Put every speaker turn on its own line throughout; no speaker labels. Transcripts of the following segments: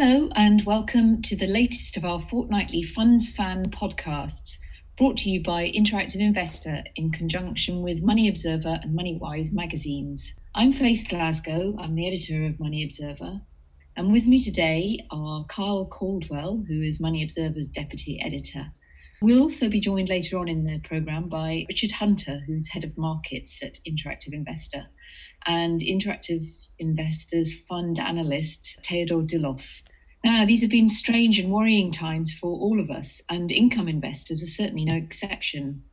Hello, and welcome to the latest of our fortnightly Funds Fan podcasts, brought to you by Interactive Investor in conjunction with Money Observer and MoneyWise magazines. I'm Faith Glasgow, I'm the editor of Money Observer, and with me today are Kyle Caldwell, who is Money Observer's deputy editor. We'll also be joined later on in the programme by Richard Hunter, who's head of markets at Interactive Investor and Interactive Investors Fund Analyst Teodor Dilov. Now, these have been strange and worrying times for all of us, and income investors are certainly no exception.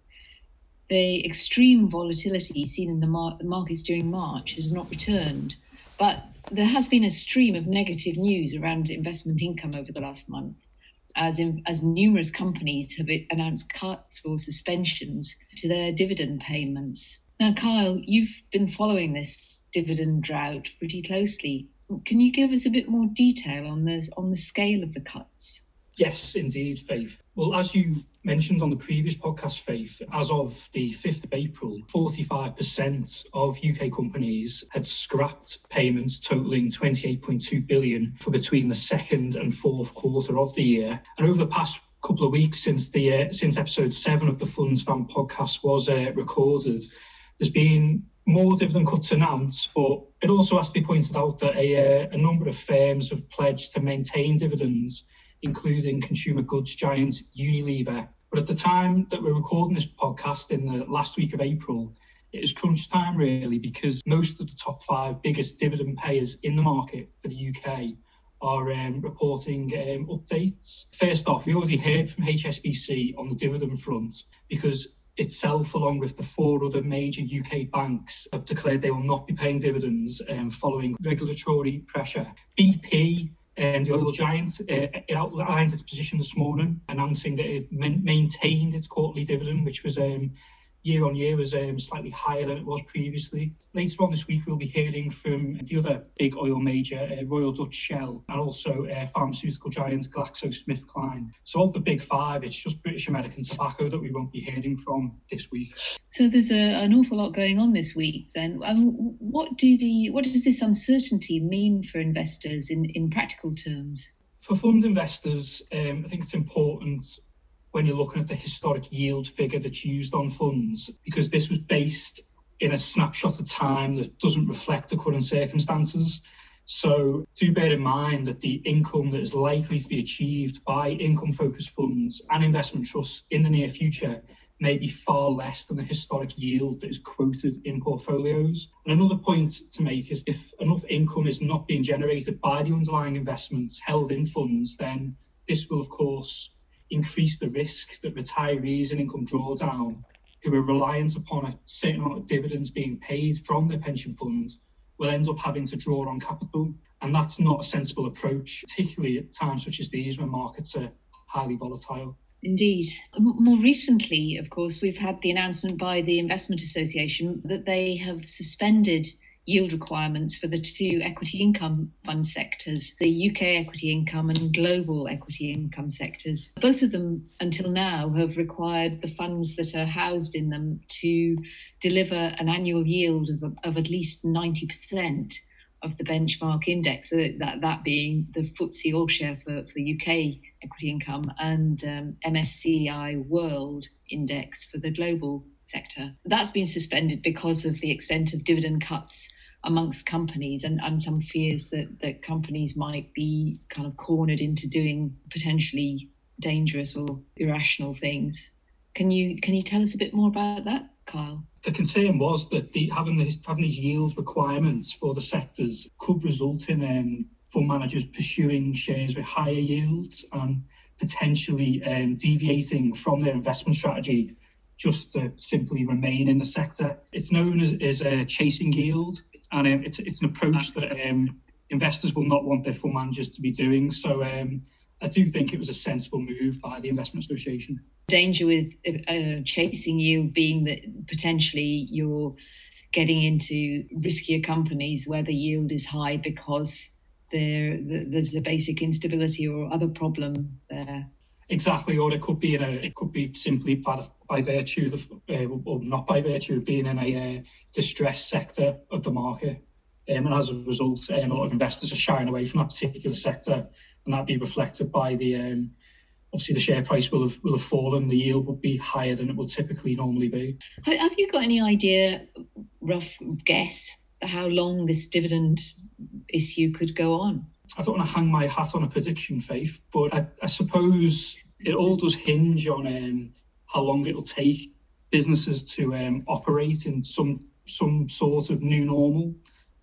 The extreme volatility seen in the mar- markets during March has not returned, but there has been a stream of negative news around investment income over the last month, as, in, as numerous companies have announced cuts or suspensions to their dividend payments. Now, Kyle, you've been following this dividend drought pretty closely. Can you give us a bit more detail on the on the scale of the cuts?
Yes, indeed, Faith. Well, as you mentioned on the previous podcast, Faith, as of the 5th of April, 45% of UK companies had scrapped payments totaling 28.2 billion for between the second and fourth quarter of the year. And over the past couple of weeks since the uh, since episode seven of the Funds Fan podcast was uh, recorded, there's been more dividend cuts announced, but it also has to be pointed out that a, uh, a number of firms have pledged to maintain dividends, including consumer goods giant Unilever. But at the time that we're recording this podcast in the last week of April, it is crunch time really because most of the top five biggest dividend payers in the market for the UK are um, reporting um, updates. First off, we already heard from HSBC on the dividend front because itself, along with the four other major UK banks, have declared they will not be paying dividends um, following regulatory pressure. BP and the oil giant uh, its position this morning, announcing that it maintained its quarterly dividend, which was um, year on year was um, slightly higher than it was previously. Later on this week, we'll be hearing from the other big oil major, uh, Royal Dutch Shell, and also uh, pharmaceutical giant GlaxoSmithKline. So, of the big five, it's just British American Tobacco that we won't be hearing from this week.
So, there's a, an awful lot going on this week. Then, um, what do the what does this uncertainty mean for investors in in practical terms?
For fund investors, um, I think it's important when you're looking at the historic yield figure that's used on funds, because this was based in a snapshot of time that doesn't reflect the current circumstances. So do bear in mind that the income that is likely to be achieved by income focused funds and investment trusts in the near future may be far less than the historic yield that is quoted in portfolios. And another point to make is if enough income is not being generated by the underlying investments held in funds, then this will, of course, increase the risk that retirees in income drawdown who are reliant upon a certain amount of dividends being paid from their pension funds will end up having to draw on capital. And that's not a sensible approach, particularly at times such as these when markets are highly volatile.
Indeed. More recently, of course, we've had the announcement by the Investment Association that they have suspended yield requirements for the two equity income fund sectors, the UK equity income and global equity income sectors. Both of them, until now, have required the funds that are housed in them to deliver an annual yield of, of at least 90% of the benchmark index, that, that being the FTSE All Share for, for UK equity income and um, MSCI World Index for the global sector. That's been suspended because of the extent of dividend cuts amongst companies and, and some fears that, that companies might be kind of cornered into doing potentially dangerous or irrational things. Can you can you tell us a bit more about that, Kyle?
The concern was that the, having, this, having these yield requirements for the sectors could result in um, fund managers pursuing shares with higher yields and potentially um, deviating from their investment strategy just to simply remain in the sector. It's known as, as a chasing yield and um, it's it's an approach that um, investors will not want their fund managers to be doing. So um, I do think it was a sensible move by the investment association.
Danger with uh, chasing yield being that potentially you're getting into riskier companies where the yield is high because there there's a basic instability or other problem there.
Exactly, or it could be in a, it could be simply by the, by virtue of, uh, or not by virtue of being in a uh, distressed sector of the market, um, and as a result, um, a lot of investors are shying away from that particular sector and that be reflected by the um, obviously the share price will have will have fallen. The yield would be higher than it would typically normally be.
Have you got any idea, rough guess, how long this dividend issue could go on?
I don't want to hang my hat on a prediction, Faith, but I, I suppose it all does hinge on um, how long it'll take businesses to um, operate in some some sort of new normal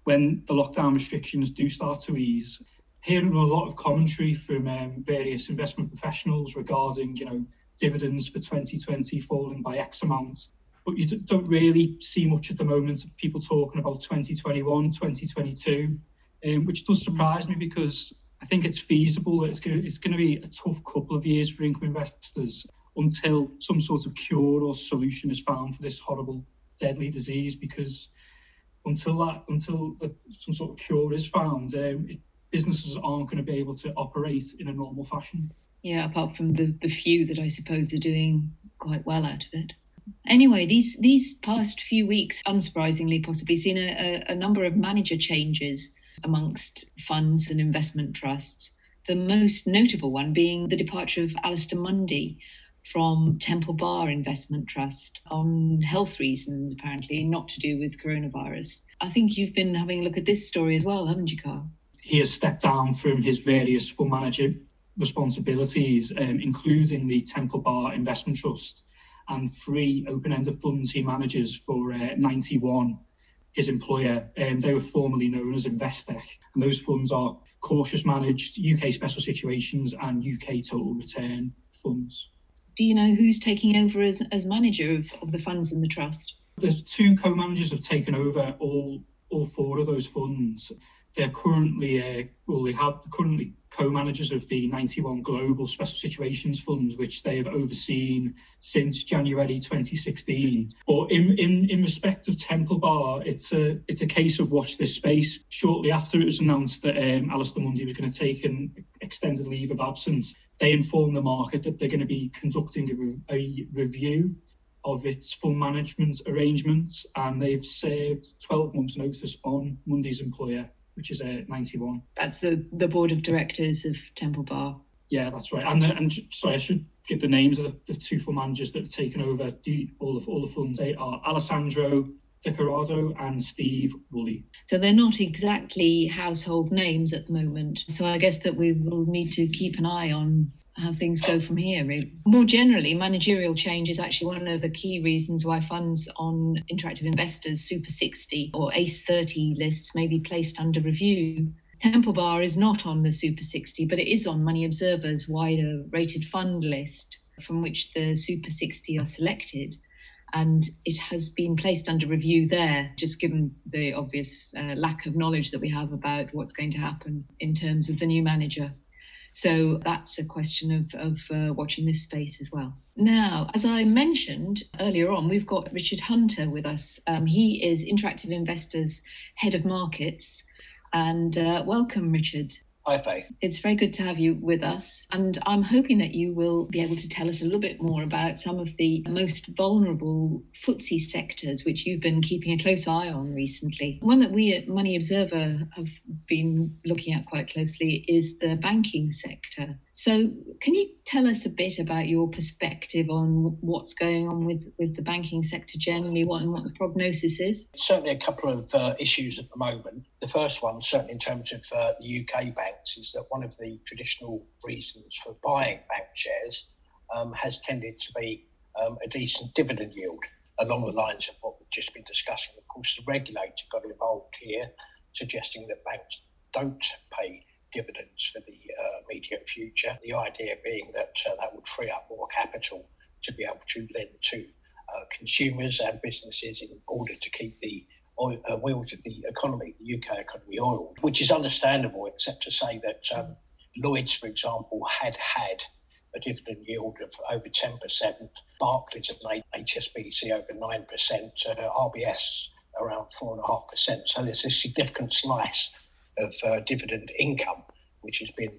when the lockdown restrictions do start to ease. Hearing a lot of commentary from um, various investment professionals regarding, you know, dividends for 2020 falling by X amount, but you don't really see much at the moment of people talking about 2021, 2022 um, which does surprise me because I think it's feasible that it's going, to, it's going to be a tough couple of years for income investors until some sort of cure or solution is found for this horrible, deadly disease. Because until that, until the, some sort of cure is found, um, it, businesses aren't going to be able to operate in a normal fashion.
Yeah, apart from the, the few that I suppose are doing quite well out of it. Anyway, these these past few weeks, unsurprisingly, possibly seen a, a, a number of manager changes amongst funds and investment trusts. The most notable one being the departure of Alastair Mundy from Temple Bar Investment Trust on health reasons, apparently, not to do with coronavirus. I think you've been having a look at this story as well, haven't you, Carl?
He has stepped down from his various fund manager responsibilities, um, including the Temple Bar Investment Trust and three open ended funds he manages for uh, Ninety One his employer. Um, they were formerly known as Investec, and those funds are cautious managed UK special situations and UK total return funds.
Do you know who's taking over as, as manager of, of the funds in the trust?
There's two co-managers have taken over all all four of those funds. They're currently uh, well, they have currently co-managers of the Ninety One Global Special Situations Funds, which they have overseen since January 2016. But in, in, in respect of Temple Bar, it's a it's a case of watch this space. Shortly after it was announced that um, Alastair Mundy was going to take an extended leave of absence, they informed the market that they're going to be conducting a, a review of its fund management arrangements, and they've served 12 months' notice on Mundy's employer which is a Ninety One.
That's the, the board of directors of Temple Bar.
Yeah, that's right. And, and sorry, I should give the names of the, the two fund managers that have taken over the, all, of, all the funds. They are Alessandro Dicorrado and Steve Woolley.
So they're not exactly household names at the moment. So I guess that we will need to keep an eye on how things go from here. Really. More generally, managerial change is actually one of the key reasons why funds on interactive investors, Super 60 or ACE 30 lists may be placed under review. Temple Bar is not on the Super 60, but it is on Money Observer's wider rated fund list from which the Super 60 are selected. And it has been placed under review there, just given the obvious uh, lack of knowledge that we have about what's going to happen in terms of the new manager. So that's a question of, of uh, watching this space as well. Now, as I mentioned earlier on, we've got Richard Hunter with us. Um, he is Interactive Investors Head of Markets. And uh, welcome, Richard.
Hi, Faith.
It's very good to have you with us. And I'm hoping that you will be able to tell us a little bit more about some of the most vulnerable FTSE sectors, which you've been keeping a close eye on recently. One that we at Money Observer have been looking at quite closely is the banking sector. So, can you tell us a bit about your perspective on what's going on with, with the banking sector generally, what and what the prognosis is?
Certainly, a couple of uh, issues at the moment. The first one, certainly in terms of uh, the UK banks, is that one of the traditional reasons for buying bank shares um, has tended to be um, a decent dividend yield along the lines of what we've just been discussing. Of course, the regulator got involved here, suggesting that banks don't pay dividends for the uh, immediate future. The idea being that uh, that would free up more capital to be able to lend to uh, consumers and businesses in order to keep the oil, uh, wheels of the economy, the UK economy, oiled, which is understandable, except to say that um, Lloyds, for example, had had a dividend yield of over 10%, Barclays and HSBC over 9%, uh, RBS around 4.5%. So there's a significant slice of uh, dividend income, which has been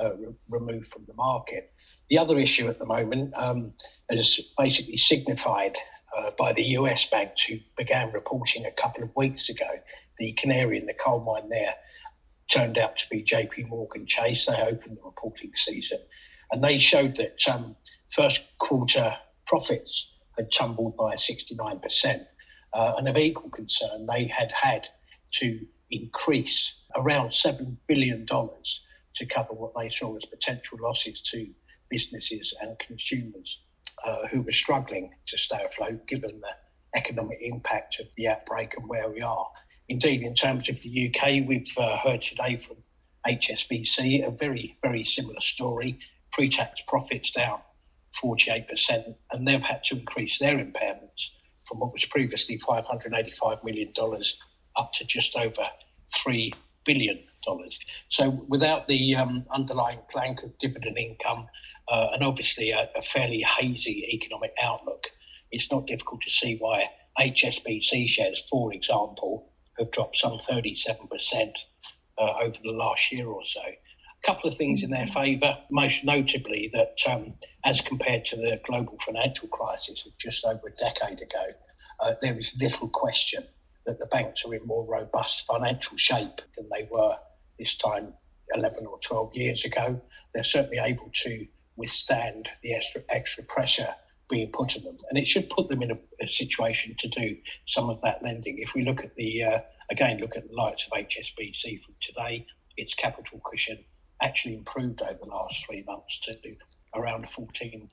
uh, re- removed from the market. The other issue at the moment um, is basically signified uh, by the US banks who began reporting a couple of weeks ago. The canary in the coal mine there turned out to be JP Morgan Chase. They opened the reporting season and they showed that um, first quarter profits had tumbled by 69%. Uh, and of equal concern, they had had to increase around $7 billion to cover what they saw as potential losses to businesses and consumers uh, who were struggling to stay afloat given the economic impact of the outbreak and where we are. Indeed, in terms of the UK, we've uh, heard today from HSBC a very, very similar story. Pre tax profits down 48%, and they've had to increase their impairments from what was previously $585 million up to just over $3 billion. So, without the um, underlying plank of dividend income uh, and obviously a, a fairly hazy economic outlook, it's not difficult to see why HSBC shares, for example, have dropped some 37% uh, over the last year or so. A couple of things in their mm-hmm. favour, most notably that um, as compared to the global financial crisis of just over a decade ago, uh, there is little question that the banks are in more robust financial shape than they were this time 11 or 12 years ago. They're certainly able to withstand the extra, extra pressure being put on them. And it should put them in a, a situation to do some of that lending. If we look at the, uh, again, look at the likes of HSBC from today, its capital cushion actually improved over the last three months to around 14.6%.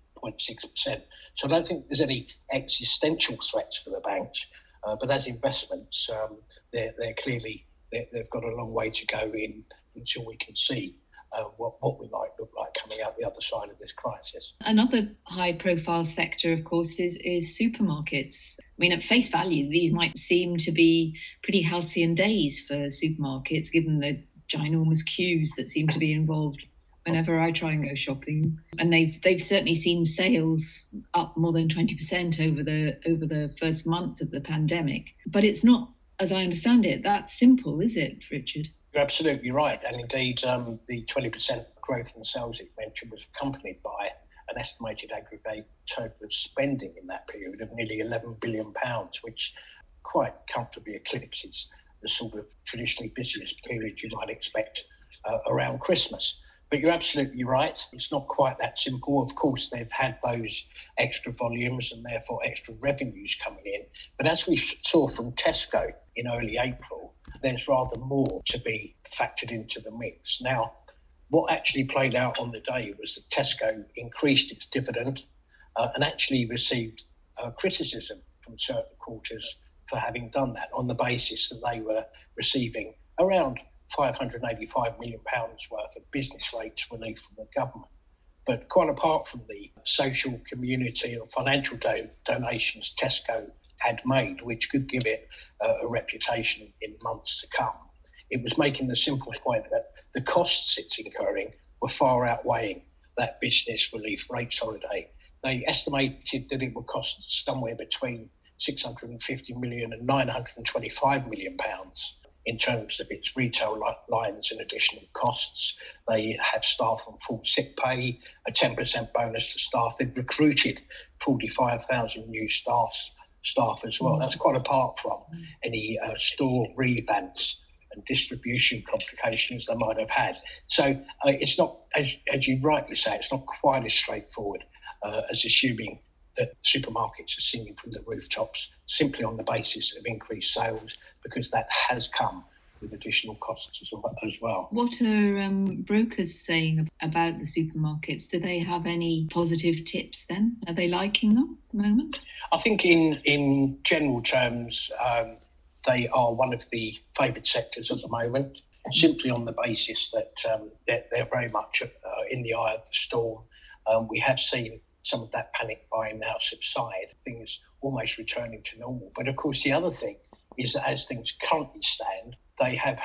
So I don't think there's any existential threats for the banks. Uh, but as investments, um, they're, they're clearly, they have got a long way to go in until we can see uh, what, what we might look like coming out the other side of this crisis.
Another high profile sector, of course, is, is supermarkets. I mean, at face value, these might seem to be pretty halcyon days for supermarkets, given the ginormous queues that seem to be involved whenever I try and go shopping. And they've they've certainly seen sales up more than 20% over the over the first month of the pandemic. But it's not, as I understand it, that simple, is it, Richard?
You're absolutely right. And indeed, um, the 20% growth in sales it mentioned was accompanied by an estimated aggregate total of spending in that period of nearly 11 billion pounds, which quite comfortably eclipses the sort of traditionally busiest period you might expect uh, around Christmas. But you're absolutely right. It's not quite that simple. Of course, they've had those extra volumes and therefore extra revenues coming in. But as we saw from Tesco in early April, there's rather more to be factored into the mix. Now, what actually played out on the day was that Tesco increased its dividend uh, and actually received uh, criticism from certain quarters for having done that on the basis that they were receiving around 585 million pounds worth of business rates relief from the government. But quite apart from the social, community, and financial do- donations Tesco had made, which could give it a reputation in months to come. It was making the simple point that the costs it's incurring were far outweighing that business relief rates holiday. They estimated that it would cost somewhere between 650 million and 925 million pounds in terms of its retail lines and additional costs. They have staff on full sick pay, a 10% bonus to staff. They've recruited 45,000 new staff staff as well. That's quite apart from any uh, store revamps and distribution complications they might have had. So uh, it's not, as, as, you rightly say, it's not quite as straightforward uh, as assuming that supermarkets are singing from the rooftops simply on the basis of increased sales, because that has come with additional costs as well.
What are um, brokers saying about the supermarkets? Do they have any positive tips then? Are they liking them at the moment?
I think, in, in general terms, um, they are one of the favoured sectors at the moment, simply on the basis that um, they're, they're, very much uh, in the eye of the storm. Um, we have seen some of that panic buying now subside, things almost returning to normal. But of course, the other thing is that as things currently stand, they have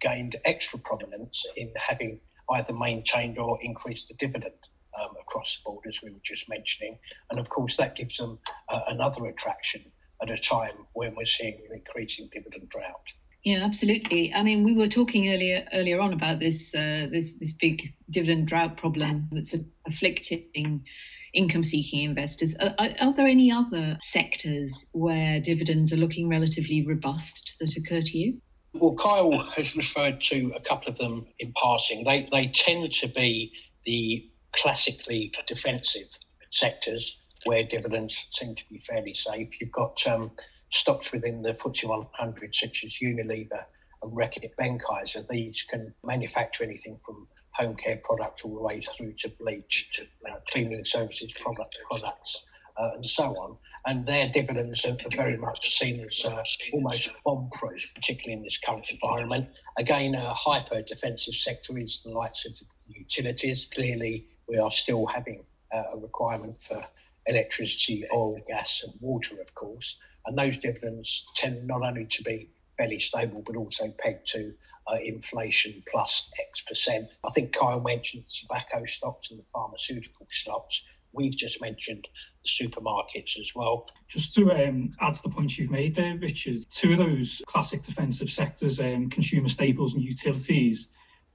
gained extra prominence in having either maintained or increased the dividend um, across the board, as we were just mentioning. And of course, that gives them uh, another attraction at a time when we're seeing an increasing dividend drought.
Yeah, absolutely. I mean, we were talking earlier earlier on about this uh, this this big dividend drought problem that's afflicting income seeking investors. Are, are, there any other sectors where dividends are looking relatively robust that occur to you?
Well, Kyle has referred to a couple of them in passing. They, they tend to be the classically defensive sectors where dividends seem to be fairly safe. You've got um, stocks within the FTSE 100, such as Unilever and Reckitt Benckiser. These can manufacture anything from home care products all the way through to bleach, to uh, cleaning services product, products, uh, and so on. And their dividends are very much seen as uh, almost bomb-proof, particularly in this current environment. Again, a hyper-defensive sector is the likes of utilities. Clearly, we are still having uh, a requirement for electricity, oil, gas, and water, of course. And those dividends tend not only to be fairly stable, but also pegged to uh, inflation plus X percent. I think Kyle mentioned tobacco stocks and the pharmaceutical stocks. We've just mentioned supermarkets as well.
Just to um, add to the points you've made there, Richard, two of those classic defensive sectors, um, consumer staples and utilities,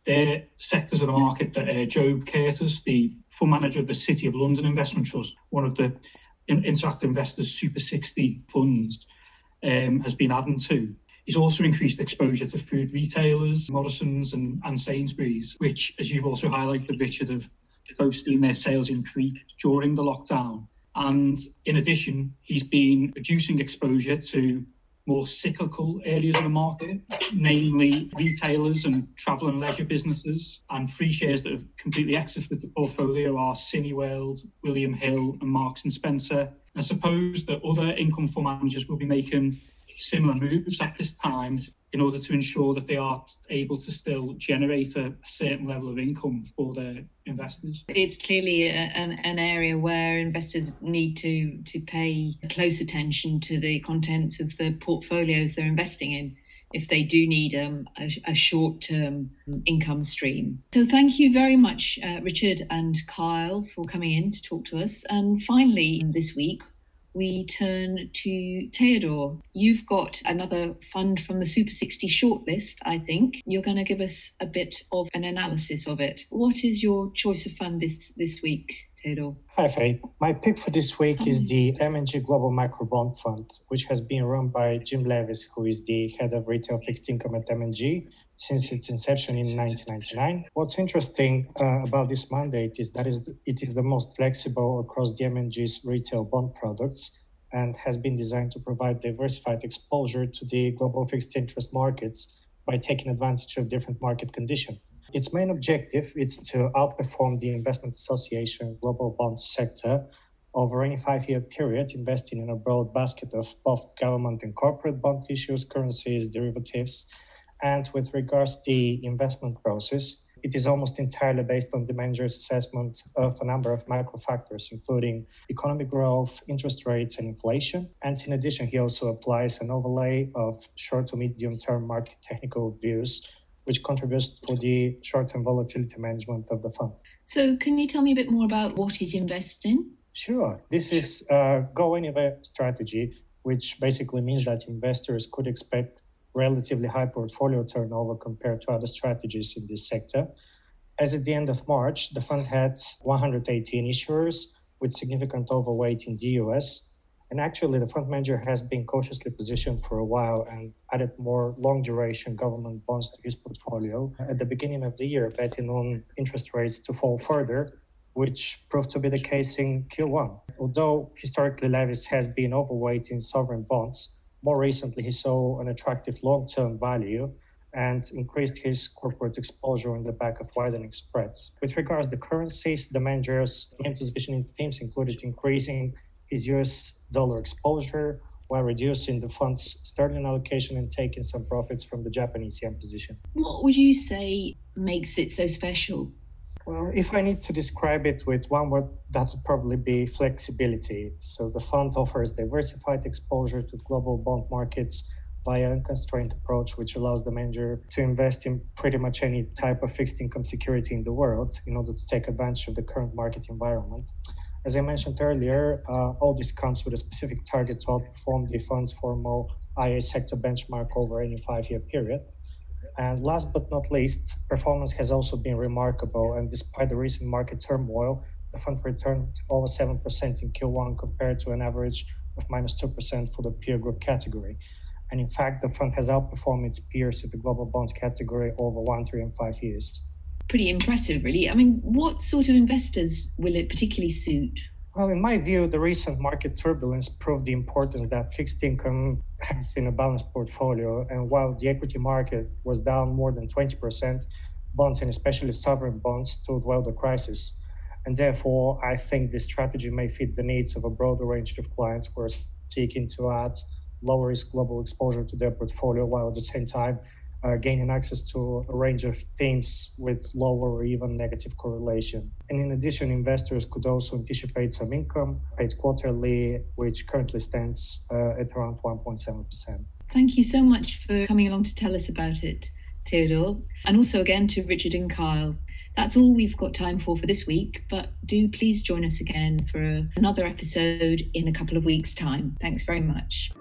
they're sectors of the market that uh, Job Curtis, the fund manager of the City of London Investment Trust, one of the in- interactive investors Super 60 funds, um, has been adding to. He's also increased exposure to food retailers, Morrison's and, and Sainsbury's, which, as you've also highlighted, Richard, have both seen their sales increase during the lockdown. And in addition, he's been reducing exposure to more cyclical areas of the market, namely retailers and travel and leisure businesses. And three shares that have completely exited the portfolio are Cineworld, William Hill, and Marks and Spencer. I suppose that other income fund managers will be making similar moves at this time in order to ensure that they are able to still generate a certain level of income for their investors.
It's clearly a, an, an area where investors need to, to pay close attention to the contents of the portfolios they're investing in if they do need um, a, a short term income stream. So, thank you very much, uh, Richard and Kyle, for coming in to talk to us. And finally, this week, we turn to Teodor. You've got another fund from the Super 60 shortlist, I think. You're going to give us a bit of an analysis of it. What is your choice of fund this, this week? Teodor.
Hi, Faith. My pick for this week is the M&G Global Macro Bond Fund, which has been run by Jim Leaviss, who is the head of retail fixed income at M&G since its inception in 1999. What's interesting uh, about this mandate is that it is the most flexible across the M&G's retail bond products and has been designed to provide diversified exposure to the global fixed interest markets by taking advantage of different market conditions. Its main objective is to outperform the investment association global bond sector over any five-year period, investing in a broad basket of both government and corporate bond issues, currencies, derivatives, and with regards to the investment process, it is almost entirely based on the manager's assessment of a number of macro factors, including economic growth, interest rates, and inflation. And in addition, he also applies an overlay of short to medium term market technical views, which contributes to the short term volatility management of the fund.
So, can you tell me a bit more about what he's invested in?
Sure. This is a go anywhere strategy, which basically means that investors could expect relatively high portfolio turnover compared to other strategies in this sector. As at the end of March, the fund had 118 issuers with significant overweight in the US. And actually, the fund manager has been cautiously positioned for a while and added more long duration government bonds to his portfolio at the beginning of the year, betting on interest rates to fall further, which proved to be the case in Q1. Although historically Leaviss has been overweight in sovereign bonds, more recently, he saw an attractive long term value and increased his corporate exposure on the back of widening spreads. With regards to currencies, the manager's main positioning themes included increasing his US dollar exposure while reducing the fund's sterling allocation and taking some profits from the Japanese yen position.
What would you say makes it so special?
Well, if I need to describe it with one word, that would probably be flexibility. So the fund offers diversified exposure to global bond markets via unconstrained approach, which allows the manager to invest in pretty much any type of fixed income security in the world in order to take advantage of the current market environment. As I mentioned earlier, uh, all this comes with a specific target to outperform the fund's formal IA sector benchmark over any five year period. And last but not least, performance has also been remarkable. And despite the recent market turmoil, the fund returned over 7% in Q1 compared to an average of minus 2% for the peer group category. And in fact, the fund has outperformed its peers in the global bonds category over one, three, and five years.
Pretty impressive, really. I mean, what sort of investors will it particularly suit?
Well, in my view, the recent market turbulence proved the importance that fixed income has in a balanced portfolio. And while the equity market was down more than 20%, bonds and especially sovereign bonds stood well the crisis. And therefore, I think this strategy may fit the needs of a broader range of clients who are seeking to add lower risk global exposure to their portfolio while at the same time uh, gaining access to a range of themes with lower or even negative correlation. And in addition, investors could also anticipate some income paid quarterly, which currently stands uh, at around 1.7%.
Thank you so much for coming along to tell us about it, Teodor. And also again to Richard and Kyle. That's all we've got time for for this week, but do please join us again for another episode in a couple of weeks' time. Thanks very much.